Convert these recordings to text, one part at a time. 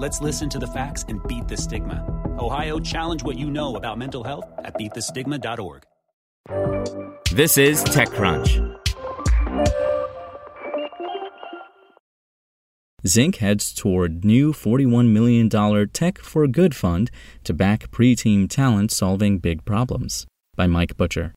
Let's listen to the facts and beat the stigma. Ohio, challenge what you know about mental health at beatthestigma.org. This is TechCrunch. Zinc heads toward new $41 million Tech for Good fund to back pre-team talent solving big problems. By Mike Butcher.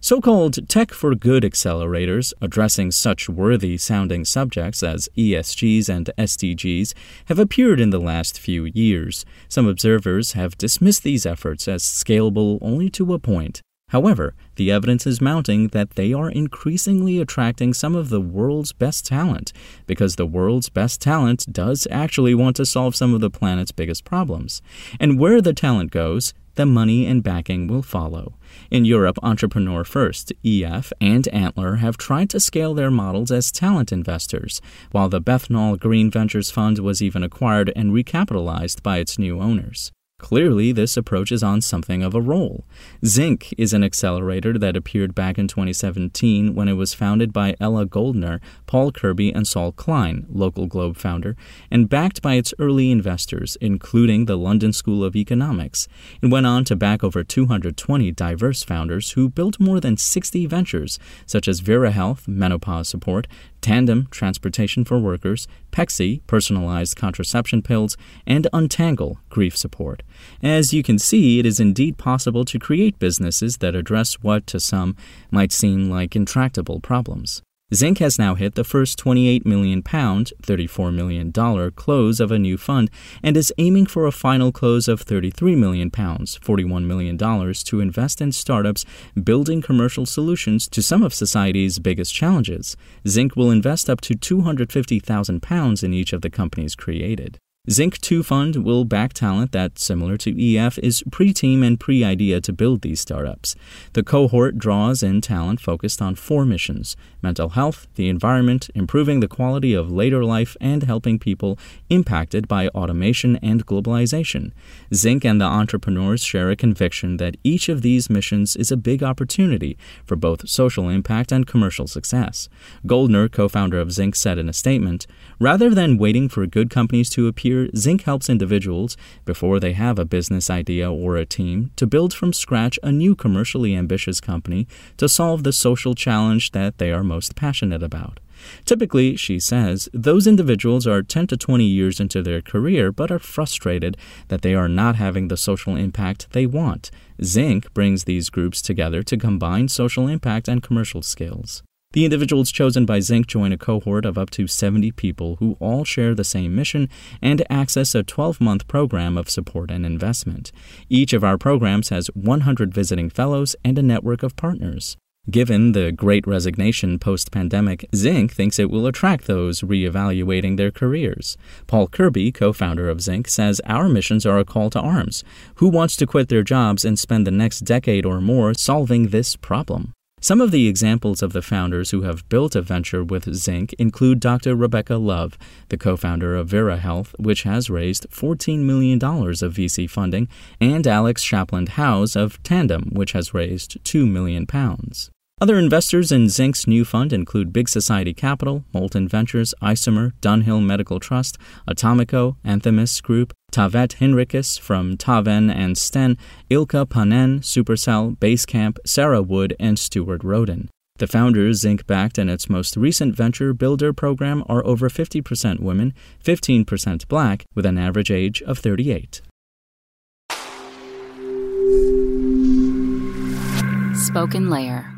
So called Tech for Good accelerators, addressing such worthy sounding subjects as ESGs and SDGs, have appeared in the last few years. Some observers have dismissed these efforts as scalable only to a point. However, the evidence is mounting that they are increasingly attracting some of the world's best talent, because the world's best talent does actually want to solve some of the planet's biggest problems. And where the talent goes, the money and backing will follow. In Europe, Entrepreneur First, EF, and Antler have tried to scale their models as talent investors, while the Bethnal Green Ventures Fund was even acquired and recapitalized by its new owners. Clearly, this approach is on something of a roll. Zinc is an accelerator that appeared back in 2017 when it was founded by Ella Goldner, Paul Kirby, and Saul Klein, LocalGlobe founder, and backed by its early investors, including the London School of Economics. It went on to back over 220 diverse founders who built more than 60 ventures, such as Vira Health, menopause support, Tandem, transportation for workers, Pexi, personalized contraception pills, and Untangle, grief support. As you can see, it is indeed possible to create businesses that address what, to some, might seem like intractable problems. Zinc has now hit the first 28 million pound, $34 million close of a new fund and is aiming for a final close of 33 million pounds, $41 million to invest in startups building commercial solutions to some of society's biggest challenges. Zinc will invest up to 250,000 pounds in each of the companies created. Zinc 2 Fund will back talent that, similar to EF, is pre team and pre idea to build these startups. The cohort draws in talent focused on four missions mental health, the environment, improving the quality of later life, and helping people impacted by automation and globalization. Zinc and the entrepreneurs share a conviction that each of these missions is a big opportunity for both social impact and commercial success. Goldner, co founder of Zinc, said in a statement Rather than waiting for good companies to appear, Zinc helps individuals, before they have a business idea or a team, to build from scratch a new commercially ambitious company to solve the social challenge that they are most passionate about. Typically, she says, those individuals are 10 to 20 years into their career but are frustrated that they are not having the social impact they want. Zinc brings these groups together to combine social impact and commercial skills. The individuals chosen by Zinc join a cohort of up to 70 people who all share the same mission and access a 12 month program of support and investment. Each of our programs has 100 visiting fellows and a network of partners. Given the great resignation post pandemic, Zinc thinks it will attract those reevaluating their careers. Paul Kirby, co founder of Zinc, says our missions are a call to arms. Who wants to quit their jobs and spend the next decade or more solving this problem? Some of the examples of the founders who have built a venture with Zinc include Dr. Rebecca Love, the co founder of Vira Health, which has raised $14 million of VC funding, and Alex Shapland Howes of Tandem, which has raised £2 million. Other investors in Zinc's new fund include Big Society Capital, Molten Ventures, Isomer, Dunhill Medical Trust, Atomico, Anthemis Group, Taavet Hinrikus from Taavet and Sten, Ilkka Paananen, Supercell, Basecamp, Sarah Wood, and Stuart Roden. The founders, Zinc backed in its most recent venture builder program, are over 50% women, 15% black, with an average age of 38. SpokenLayer